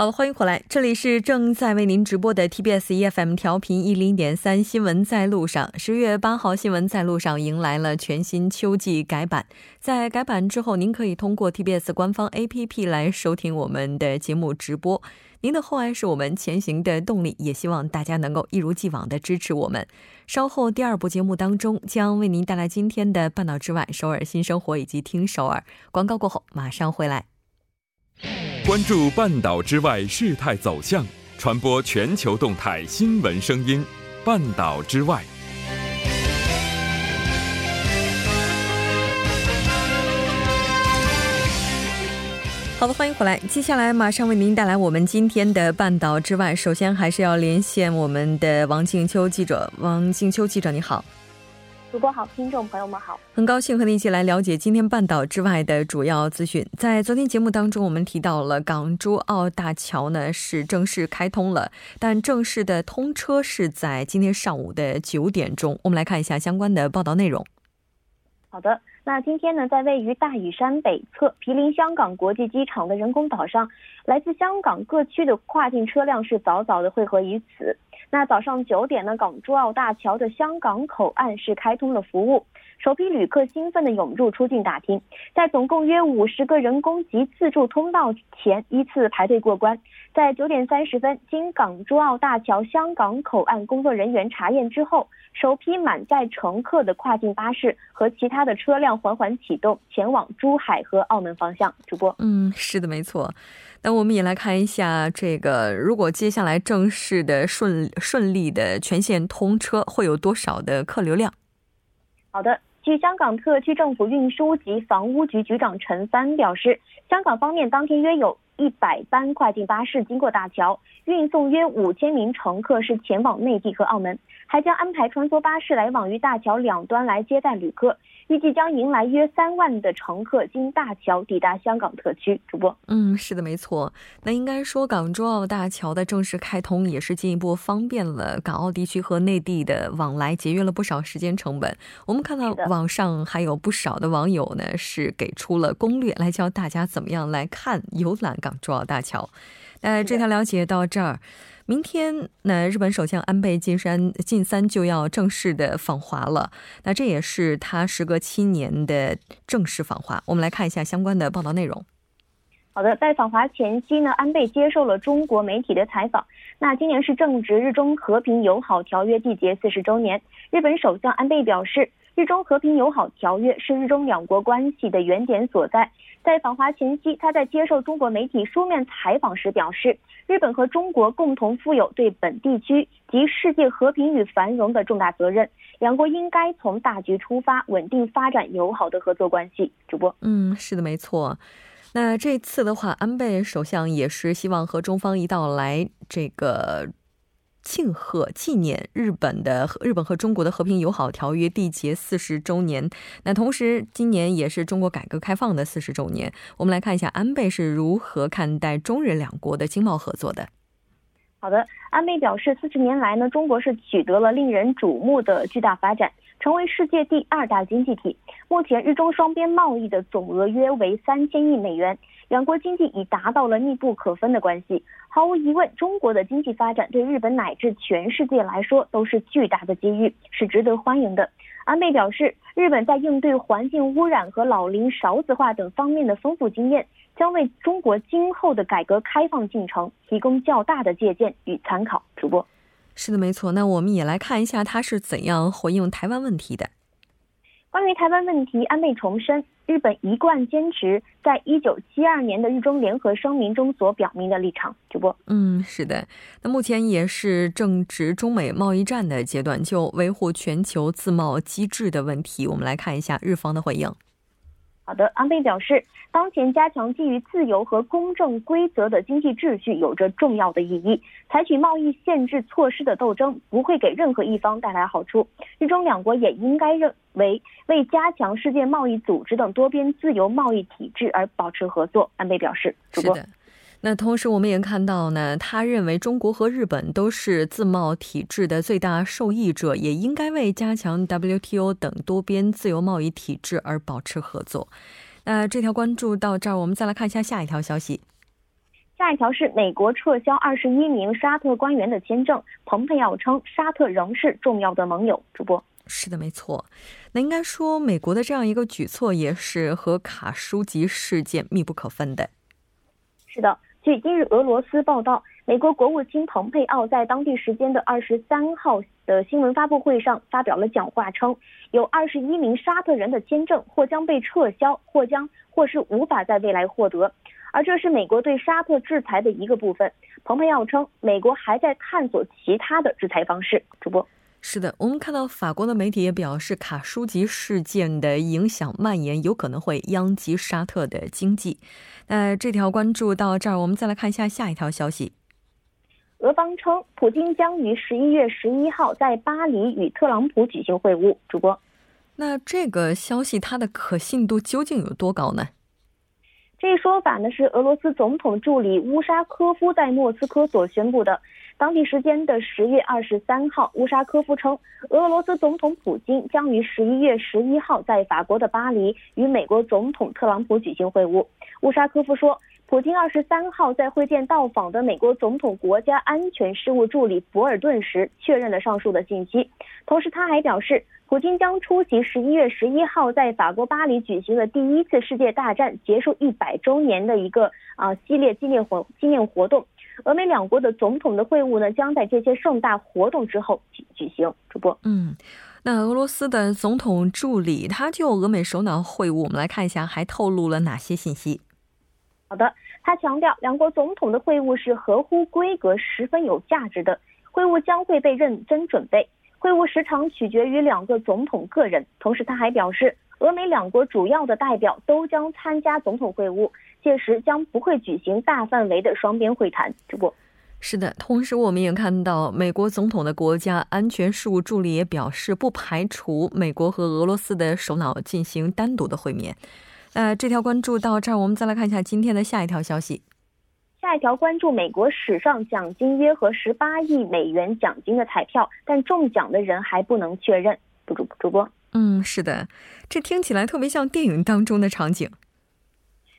好了，欢迎回来，这里是正在为您直播的 TBS EFM 调频一零点三新闻在路上。十月八号，新闻在路上迎来了全新秋季改版。在改版之后，您可以通过 TBS 官方 APP 来收听我们的节目直播。您的厚爱是我们前行的动力，也希望大家能够一如既往的支持我们。稍后第二部节目当中，将为您带来今天的半岛之外、首尔新生活以及听首尔广告过后，马上回来。关注半岛之外事态走向，传播全球动态新闻声音。半岛之外，好的，欢迎回来。接下来马上为您带来我们今天的半岛之外。首先还是要连线我们的王静秋记者。王静秋记者，你好。主播好，听众朋友们好，很高兴和您一起来了解今天半岛之外的主要资讯。在昨天节目当中，我们提到了港珠澳大桥呢是正式开通了，但正式的通车是在今天上午的九点钟。我们来看一下相关的报道内容。好的，那今天呢，在位于大屿山北侧、毗邻香港国际机场的人工岛上，来自香港各区的跨境车辆是早早的汇合于此。那早上九点呢，港珠澳大桥的香港口岸是开通了服务，首批旅客兴奋地涌入出境大厅，在总共约五十个人工及自助通道前依次排队过关。在九点三十分，经港珠澳大桥香港口岸工作人员查验之后，首批满载乘客的跨境巴士和其他的车辆缓缓启动，前往珠海和澳门方向。主播，嗯，是的，没错。那我们也来看一下这个，如果接下来正式的顺顺利的全线通车，会有多少的客流量？好的，据香港特区政府运输及房屋局局长陈帆表示，香港方面当天约有一百班跨境巴士经过大桥，运送约五千名乘客是前往内地和澳门，还将安排穿梭巴士来往于大桥两端来接待旅客。预计将迎来约三万的乘客经大桥抵达香港特区。主播，嗯，是的，没错。那应该说，港珠澳大桥的正式开通也是进一步方便了港澳地区和内地的往来，节约了不少时间成本。我们看到网上还有不少的网友呢，是给出了攻略来教大家怎么样来看游览港珠澳大桥。那这条了解到这儿。明天，那日本首相安倍晋三晋三就要正式的访华了。那这也是他时隔七年的正式访华。我们来看一下相关的报道内容。好的，在访华前夕呢，安倍接受了中国媒体的采访。那今年是正值日中和平友好条约缔结四十周年，日本首相安倍表示，日中和平友好条约是日中两国关系的原点所在。在访华前夕，他在接受中国媒体书面采访时表示，日本和中国共同负有对本地区及世界和平与繁荣的重大责任，两国应该从大局出发，稳定发展友好的合作关系。主播，嗯，是的，没错。那这次的话，安倍首相也是希望和中方一道来这个。庆贺纪念日本的日本和中国的和平友好条约缔结四十周年。那同时，今年也是中国改革开放的四十周年。我们来看一下安倍是如何看待中日两国的经贸合作的。好的，安倍表示，四十年来呢，中国是取得了令人瞩目的巨大发展，成为世界第二大经济体。目前，日中双边贸易的总额约为三千亿美元。两国经济已达到了密不可分的关系。毫无疑问，中国的经济发展对日本乃至全世界来说都是巨大的机遇，是值得欢迎的。安倍表示，日本在应对环境污染和老龄少子化等方面的丰富经验，将为中国今后的改革开放进程提供较大的借鉴与参考。主播，是的，没错。那我们也来看一下他是怎样回应台湾问题的。关于台湾问题，安倍重申。日本一贯坚持在一九七二年的日中联合声明中所表明的立场。主播，嗯，是的。那目前也是正值中美贸易战的阶段，就维护全球自贸机制的问题，我们来看一下日方的回应。好的，安倍表示，当前加强基于自由和公正规则的经济秩序有着重要的意义。采取贸易限制措施的斗争不会给任何一方带来好处。日中两国也应该认为为加强世界贸易组织等多边自由贸易体制而保持合作。安倍表示，主播。那同时，我们也看到呢，他认为中国和日本都是自贸体制的最大受益者，也应该为加强 WTO 等多边自由贸易体制而保持合作。那这条关注到这儿，我们再来看一下下一条消息。下一条是美国撤销二十一名沙特官员的签证，蓬佩奥称沙特仍是重要的盟友。主播是的，没错。那应该说，美国的这样一个举措也是和卡舒吉事件密不可分的。是的。据今日俄罗斯报道，美国国务卿蓬佩奥在当地时间的二十三号的新闻发布会上发表了讲话，称有二十一名沙特人的签证或将被撤销，或将或是无法在未来获得，而这是美国对沙特制裁的一个部分。蓬佩奥称，美国还在探索其他的制裁方式。主播。是的，我们看到法国的媒体也表示，卡舒吉事件的影响蔓延，有可能会殃及沙特的经济。那这条关注到这儿，我们再来看一下下一条消息。俄方称，普京将于十一月十一号在巴黎与特朗普举行会晤。主播，那这个消息它的可信度究竟有多高呢？这一说法呢，是俄罗斯总统助理乌沙科夫在莫斯科所宣布的。当地时间的十月二十三号，乌沙科夫称，俄罗斯总统普京将于十一月十一号在法国的巴黎与美国总统特朗普举行会晤。乌沙科夫说，普京二十三号在会见到访的美国总统国家安全事务助理博尔顿时，确认了上述的信息。同时，他还表示，普京将出席十一月十一号在法国巴黎举行的第一次世界大战结束一百周年的一个啊系列纪念活纪念活动。俄美两国的总统的会晤呢，将在这些盛大活动之后举举行。主播，嗯，那俄罗斯的总统助理他就俄美首脑会晤，我们来看一下，还透露了哪些信息？好的，他强调两国总统的会晤是合乎规格、十分有价值的，会晤将会被认真准备，会晤时长取决于两个总统个人。同时，他还表示，俄美两国主要的代表都将参加总统会晤。届时将不会举行大范围的双边会谈。主播，是的。同时，我们也看到美国总统的国家安全事务助理也表示，不排除美国和俄罗斯的首脑进行单独的会面。那这条关注到这儿，我们再来看一下今天的下一条消息。下一条关注美国史上奖金约合十八亿美元奖金的彩票，但中奖的人还不能确认。主主播，嗯，是的，这听起来特别像电影当中的场景。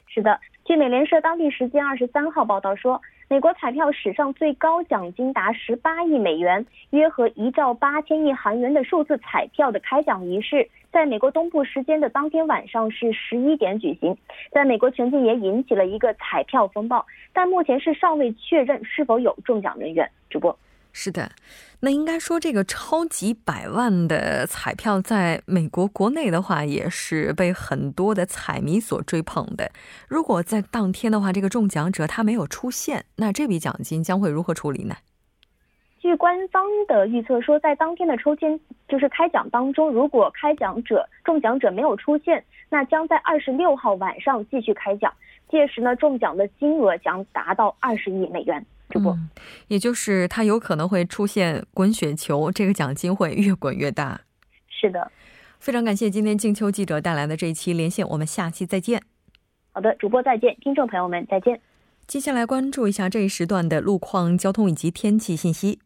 是的。据美联社当地时间二十三号报道说，美国彩票史上最高奖金达十八亿美元，约合一兆八千亿韩元的数字彩票的开奖仪式，在美国东部时间的当天晚上是十一点举行，在美国全境也引起了一个彩票风暴，但目前是尚未确认是否有中奖人员。主播。是的，那应该说这个超级百万的彩票在美国国内的话，也是被很多的彩迷所追捧的。如果在当天的话，这个中奖者他没有出现，那这笔奖金将会如何处理呢？据官方的预测说，在当天的抽签就是开奖当中，如果开奖者中奖者没有出现，那将在二十六号晚上继续开奖，届时呢，中奖的金额将达到二十亿美元。嗯，也就是它有可能会出现滚雪球，这个奖金会越滚越大。是的，非常感谢今天静秋记者带来的这一期连线，我们下期再见。好的，主播再见，听众朋友们再见。接下来关注一下这一时段的路况、交通以及天气信息。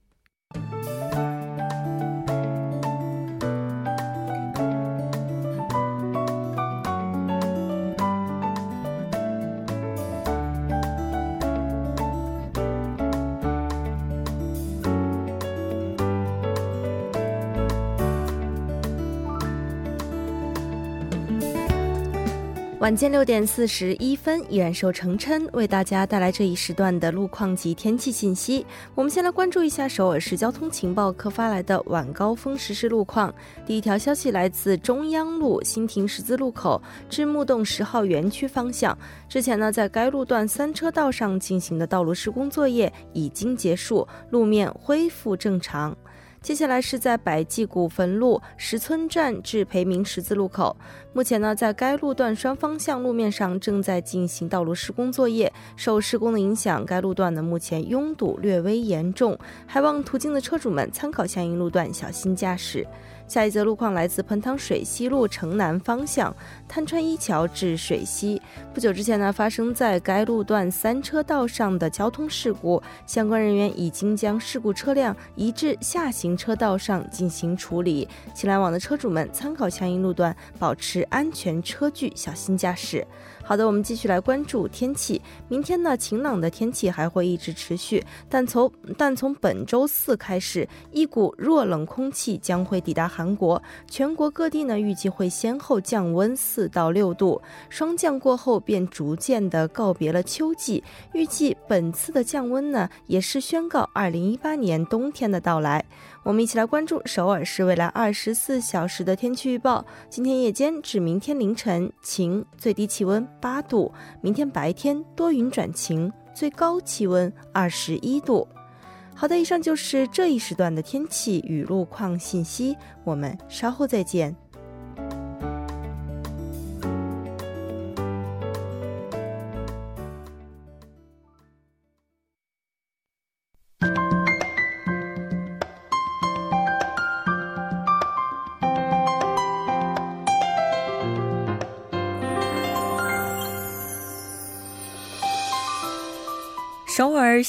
晚间六点四十一分，依然受程琛为大家带来这一时段的路况及天气信息。我们先来关注一下首尔市交通情报科发来的晚高峰实时路况。第一条消息来自中央路新亭十字路口至木洞十号园区方向，之前呢，在该路段三车道上进行的道路施工作业已经结束，路面恢复正常。接下来是在百济古坟路石村站至培明十字路口。目前呢，在该路段双方向路面上正在进行道路施工作业，受施工的影响，该路段呢目前拥堵略微严重，还望途经的车主们参考相应路段，小心驾驶。下一则路况来自彭塘水西路城南方向，滩川一桥至水西。不久之前呢，发生在该路段三车道上的交通事故，相关人员已经将事故车辆移至下行车道上进行处理。请来往的车主们参考相应路段，保持安全车距，小心驾驶。好的，我们继续来关注天气。明天呢，晴朗的天气还会一直持续，但从但从本周四开始，一股弱冷空气将会抵达韩国，全国各地呢预计会先后降温四到六度。霜降过后，便逐渐的告别了秋季。预计本次的降温呢，也是宣告二零一八年冬天的到来。我们一起来关注首尔市未来二十四小时的天气预报。今天夜间至明天凌晨晴，最低气温八度；明天白天多云转晴，最高气温二十一度。好的，以上就是这一时段的天气与路况信息。我们稍后再见。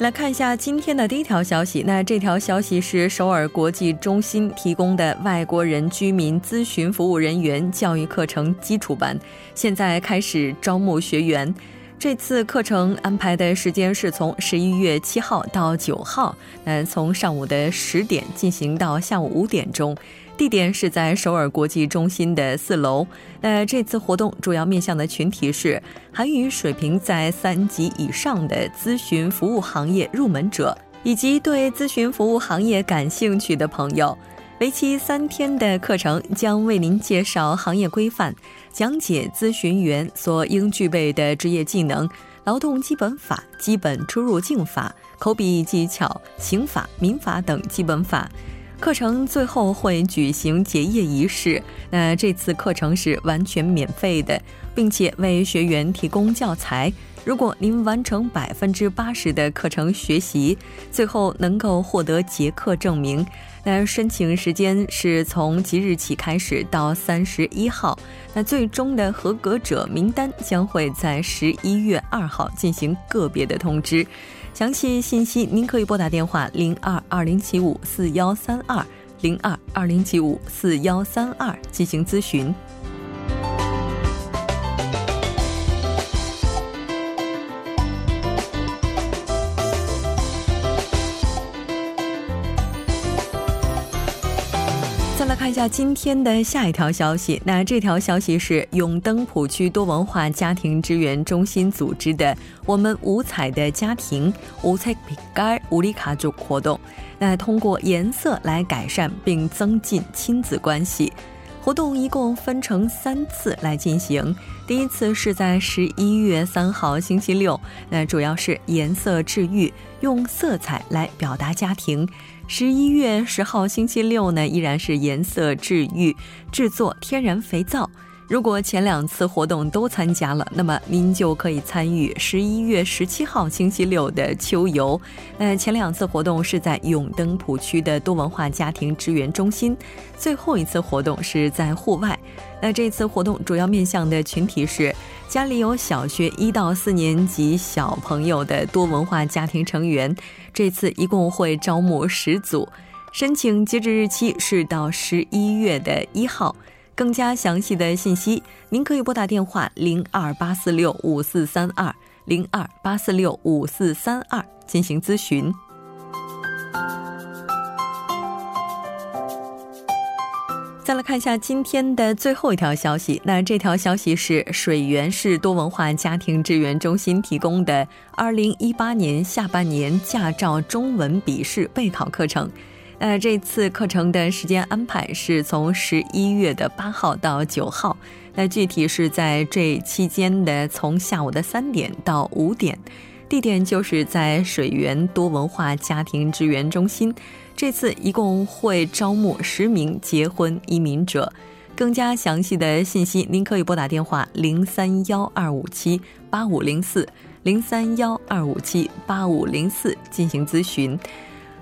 来看一下今天的第一条消息。那这条消息是首尔国际中心提供的外国人居民咨询服务人员教育课程基础班，现在开始招募学员。这次课程安排的时间是从十一月七号到九号，那从上午的十点进行到下午五点钟。地点是在首尔国际中心的四楼。那这次活动主要面向的群体是韩语水平在三级以上的咨询服务行业入门者，以及对咨询服务行业感兴趣的朋友。为期三天的课程将为您介绍行业规范，讲解咨询员所应具备的职业技能、劳动基本法、基本出入境法、口笔技巧、刑法、民法等基本法。课程最后会举行结业仪式。那这次课程是完全免费的，并且为学员提供教材。如果您完成百分之八十的课程学习，最后能够获得结课证明。那申请时间是从即日起开始到三十一号。那最终的合格者名单将会在十一月二号进行个别的通知。详细信息，您可以拨打电话零二二零七五四幺三二零二二零七五四幺三二进行咨询。看一下今天的下一条消息。那这条消息是永登浦区多文化家庭支援中心组织的“我们五彩的家庭”五彩饼干无力卡组活动。那通过颜色来改善并增进亲子关系。活动一共分成三次来进行。第一次是在十一月三号星期六，那主要是颜色治愈，用色彩来表达家庭。十一月十号星期六呢，依然是颜色治愈，制作天然肥皂。如果前两次活动都参加了，那么您就可以参与十一月十七号星期六的秋游。那前两次活动是在永登浦区的多文化家庭支援中心，最后一次活动是在户外。那这次活动主要面向的群体是。家里有小学一到四年级小朋友的多文化家庭成员，这次一共会招募十组，申请截止日期是到十一月的一号。更加详细的信息，您可以拨打电话零二八四六五四三二零二八四六五四三二进行咨询。再来看一下今天的最后一条消息。那这条消息是水源市多文化家庭支援中心提供的2018年下半年驾照中文笔试备考课程。那这次课程的时间安排是从十一月的八号到九号。那具体是在这期间的从下午的三点到五点，地点就是在水源多文化家庭支援中心。这次一共会招募十名结婚移民者，更加详细的信息您可以拨打电话零三幺二五七八五零四零三幺二五七八五零四进行咨询。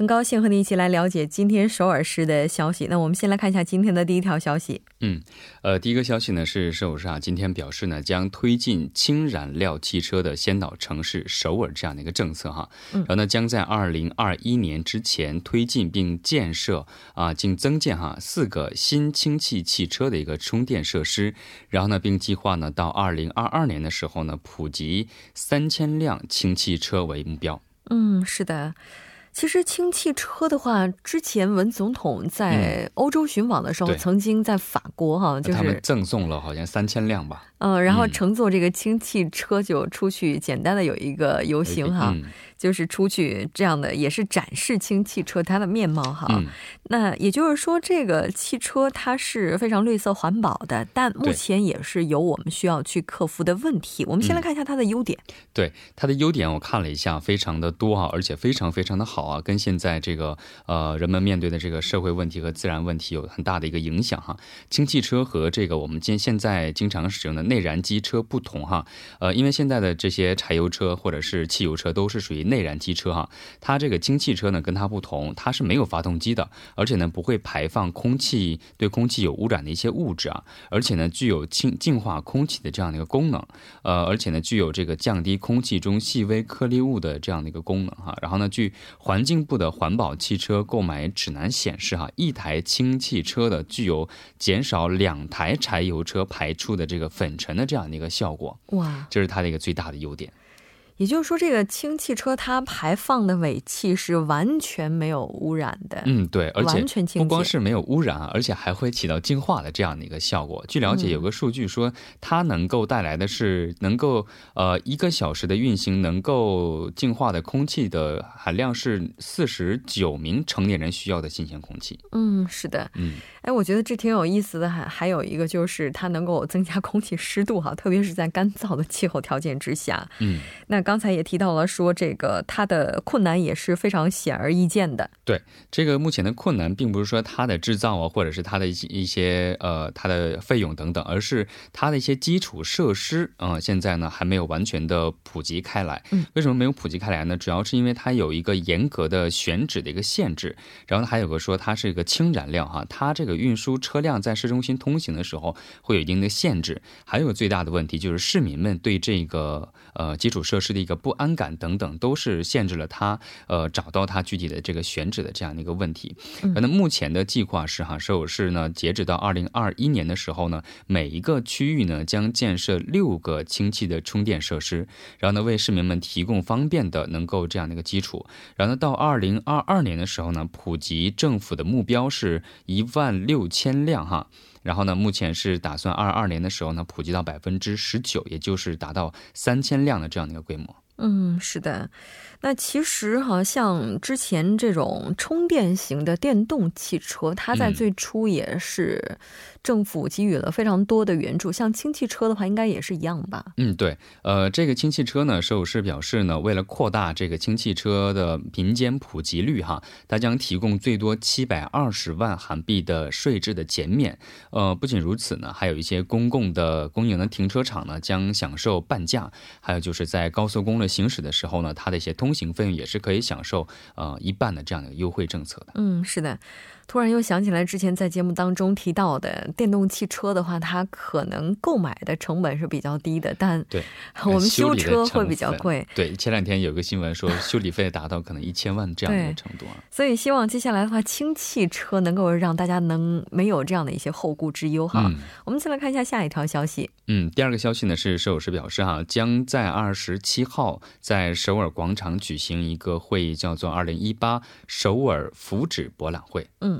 很高兴和你一起来了解今天首尔市的消息。那我们先来看一下今天的第一条消息。嗯，呃，第一个消息呢是首尔市啊，今天表示呢将推进氢燃料汽车的先导城市首尔这样的一个政策哈。嗯。然后呢，将在二零二一年之前推进并建设啊，并增建哈四个新氢气汽车的一个充电设施。然后呢，并计划呢到二零二二年的时候呢普及三千辆氢汽车为目标。嗯，是的。其实氢汽车的话，之前文总统在欧洲巡访的时候，曾经在法国哈，就是他们赠送了好像三千辆吧。嗯，然后乘坐这个氢气车就出去，简单的有一个游行哈。就是出去这样的，也是展示氢汽车它的面貌哈。那也就是说，这个汽车它是非常绿色环保的，但目前也是有我们需要去克服的问题。我们先来看一下它的优点。对它的优点，我看了一下，非常的多啊，而且非常非常的好啊，跟现在这个呃人们面对的这个社会问题和自然问题有很大的一个影响哈。氢气车和这个我们今现在经常使用的内燃机车不同哈，呃，因为现在的这些柴油车或者是汽油车都是属于。内燃机车哈，它这个氢气车呢跟它不同，它是没有发动机的，而且呢不会排放空气对空气有污染的一些物质啊，而且呢具有净净化空气的这样的一个功能，呃，而且呢具有这个降低空气中细微颗粒物的这样的一个功能哈。然后呢，据环境部的环保汽车购买指南显示哈，一台氢气车的具有减少两台柴油车排出的这个粉尘的这样的一个效果，哇，这是它的一个最大的优点。也就是说，这个氢汽车它排放的尾气是完全没有污染的。嗯，对，而且不光是没有污染，而且还会起到净化的这样的一个效果。据了解，有个数据说，它能够带来的是能够呃一个小时的运行能够净化的空气的含量是四十九名成年人需要的新鲜空气。嗯，是的。嗯，哎，我觉得这挺有意思的。还还有一个就是它能够增加空气湿度哈，特别是在干燥的气候条件之下。嗯，那。刚才也提到了，说这个它的困难也是非常显而易见的。对，这个目前的困难并不是说它的制造啊，或者是它的一些一些呃它的费用等等，而是它的一些基础设施啊，现在呢还没有完全的普及开来。嗯，为什么没有普及开来呢？主要是因为它有一个严格的选址的一个限制，然后还有个说它是一个氢燃料哈，它这个运输车辆在市中心通行的时候会有一定的限制。还有最大的问题就是市民们对这个呃基础设施的。一个不安感等等，都是限制了他呃找到他具体的这个选址的这样的一个问题。那目前的计划是哈，首尔市呢，截止到二零二一年的时候呢，每一个区域呢将建设六个氢气的充电设施，然后呢为市民们提供方便的能够这样的一个基础。然后呢到二零二二年的时候呢，普及政府的目标是一万六千辆哈。然后呢，目前是打算二二年的时候呢，普及到百分之十九，也就是达到三千辆的这样的一个规模。嗯，是的。那其实哈像之前这种充电型的电动汽车，它在最初也是。政府给予了非常多的援助，像氢气车的话，应该也是一样吧？嗯，对，呃，这个氢气车呢，首尔表示呢，为了扩大这个氢气车的民间普及率，哈，它将提供最多七百二十万韩币的税制的减免。呃，不仅如此呢，还有一些公共的公营的停车场呢，将享受半价。还有就是在高速公路行驶的时候呢，它的一些通通行费用也是可以享受呃一半的这样的优惠政策的。嗯，是的。突然又想起来之前在节目当中提到的电动汽车的话，它可能购买的成本是比较低的，但对 我们修车会比较贵。对，前两天有个新闻说 修理费达到可能一千万这样的程度啊。所以希望接下来的话，氢汽车能够让大家能没有这样的一些后顾之忧哈。我们再来看一下下一条消息。嗯，第二个消息呢是首尔市表示哈，将在二十七号在首尔广场举行一个会议，叫做“二零一八首尔福祉博览会”。嗯。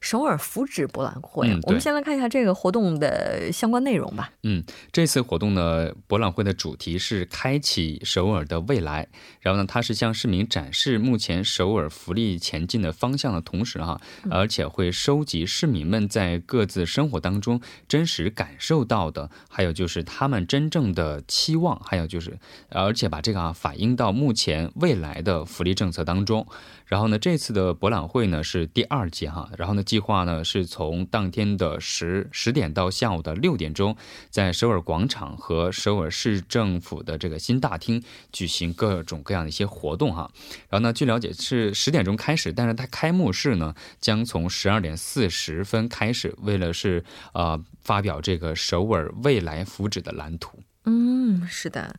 首尔福祉博览会，我们先来看一下这个活动的相关内容吧。嗯，这次活动呢，博览会的主题是开启首尔的未来。然后呢，它是向市民展示目前首尔福利前进的方向的同时，哈，而且会收集市民们在各自生活当中真实感受到的，还有就是他们真正的期望，还有就是，而且把这个啊反映到目前未来的福利政策当中。然后呢，这次的博览会呢是第二届哈，然后呢，计划呢是从当天的十十点到下午的六点钟，在首尔广场和首尔市政府的这个新大厅举行各种各样的一些活动哈。然后呢，据了解是十点钟开始，但是它开幕式呢将从十二点四十分开始，为了是呃发表这个首尔未来福祉的蓝图。嗯，是的。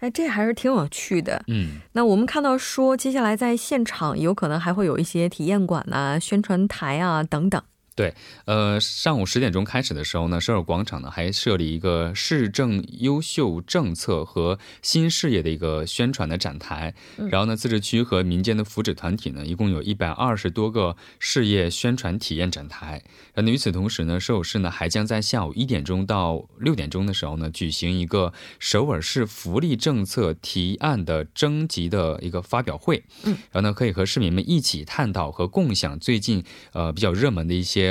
哎，这还是挺有趣的。嗯，那我们看到说，接下来在现场有可能还会有一些体验馆呐、宣传台啊等等。对，呃，上午十点钟开始的时候呢，首尔广场呢还设立一个市政优秀政策和新事业的一个宣传的展台。然后呢，自治区和民间的福祉团体呢，一共有一百二十多个事业宣传体验展台。那与此同时呢，首尔市呢还将在下午一点钟到六点钟的时候呢，举行一个首尔市福利政策提案的征集的一个发表会。嗯，然后呢，可以和市民们一起探讨和共享最近呃比较热门的一些。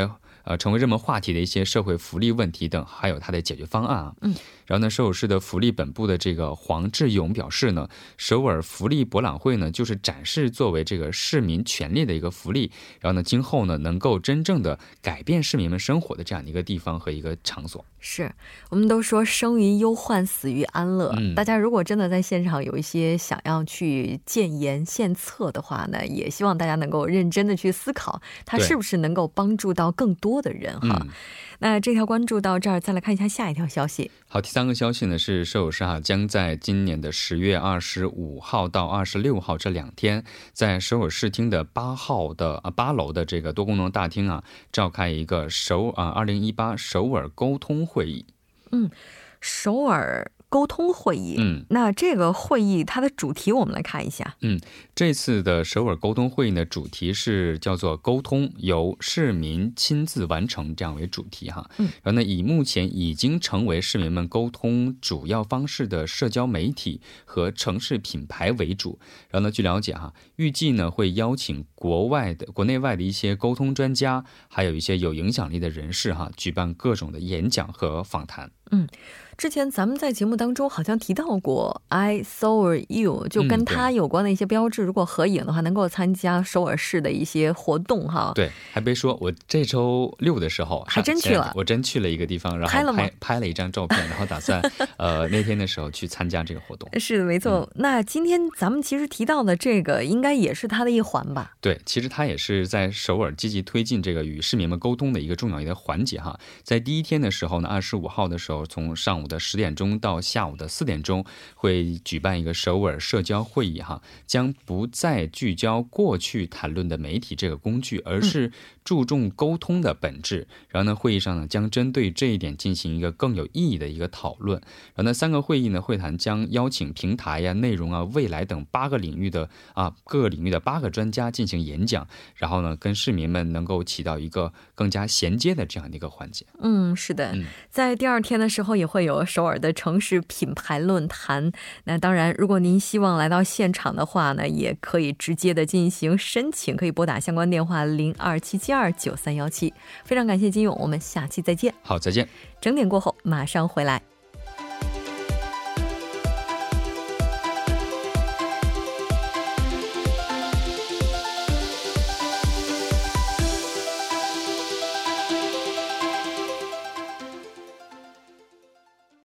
呃，成为热门话题的一些社会福利问题等，还有它的解决方案啊。嗯。然后呢，首尔市的福利本部的这个黄志勇表示呢，首尔福利博览会呢，就是展示作为这个市民权利的一个福利。然后呢，今后呢，能够真正的改变市民们生活的这样的一个地方和一个场所。是我们都说生于忧患，死于安乐。嗯，大家如果真的在现场有一些想要去建言献策的话呢，也希望大家能够认真的去思考，它是不是能够帮助到更多的人哈。那这条关注到这儿，再来看一下下一条消息。好，第三个消息呢是，首尔市哈将在今年的十月二十五号到二十六号这两天，在首尔市厅的八号的啊八楼的这个多功能大厅啊，召开一个首啊二零一八首尔沟通会议。嗯，首尔。沟通会议，嗯，那这个会议它的主题我们来看一下，嗯，这次的首尔沟通会议呢，主题是叫做沟通由市民亲自完成这样为主题哈，嗯，然后呢，以目前已经成为市民们沟通主要方式的社交媒体和城市品牌为主，然后呢，据了解哈，预计呢会邀请国外的、国内外的一些沟通专家，还有一些有影响力的人士哈，举办各种的演讲和访谈，嗯。之前咱们在节目当中好像提到过，I saw you，就跟他有关的一些标志，如果合影的话，能够参加首尔市的一些活动哈。对，还别说，我这周六的时候还真去了，我真去了一个地方，然后拍拍了一张照片，然后打算 呃那天的时候去参加这个活动。是的，没错。那今天咱们其实提到的这个，应该也是它的一环吧？对，其实它也是在首尔积极推进这个与市民们沟通的一个重要一个环节哈。在第一天的时候呢，二十五号的时候，从上午的十点钟到下午的四点钟，会举办一个首尔社交会议，哈，将不再聚焦过去谈论的媒体这个工具，而是注重沟通的本质。然后呢，会议上呢，将针对这一点进行一个更有意义的一个讨论。然后呢，三个会议呢，会谈将邀请平台呀、内容啊、未来等八个领域的啊各个领域的八个专家进行演讲，然后呢，跟市民们能够起到一个更加衔接的这样的一个环节。嗯，是的，在第二天的时候也会有。有首尔的城市品牌论坛。那当然，如果您希望来到现场的话呢，也可以直接的进行申请，可以拨打相关电话零二七七二九三幺七。非常感谢金勇，我们下期再见。好，再见。整点过后马上回来。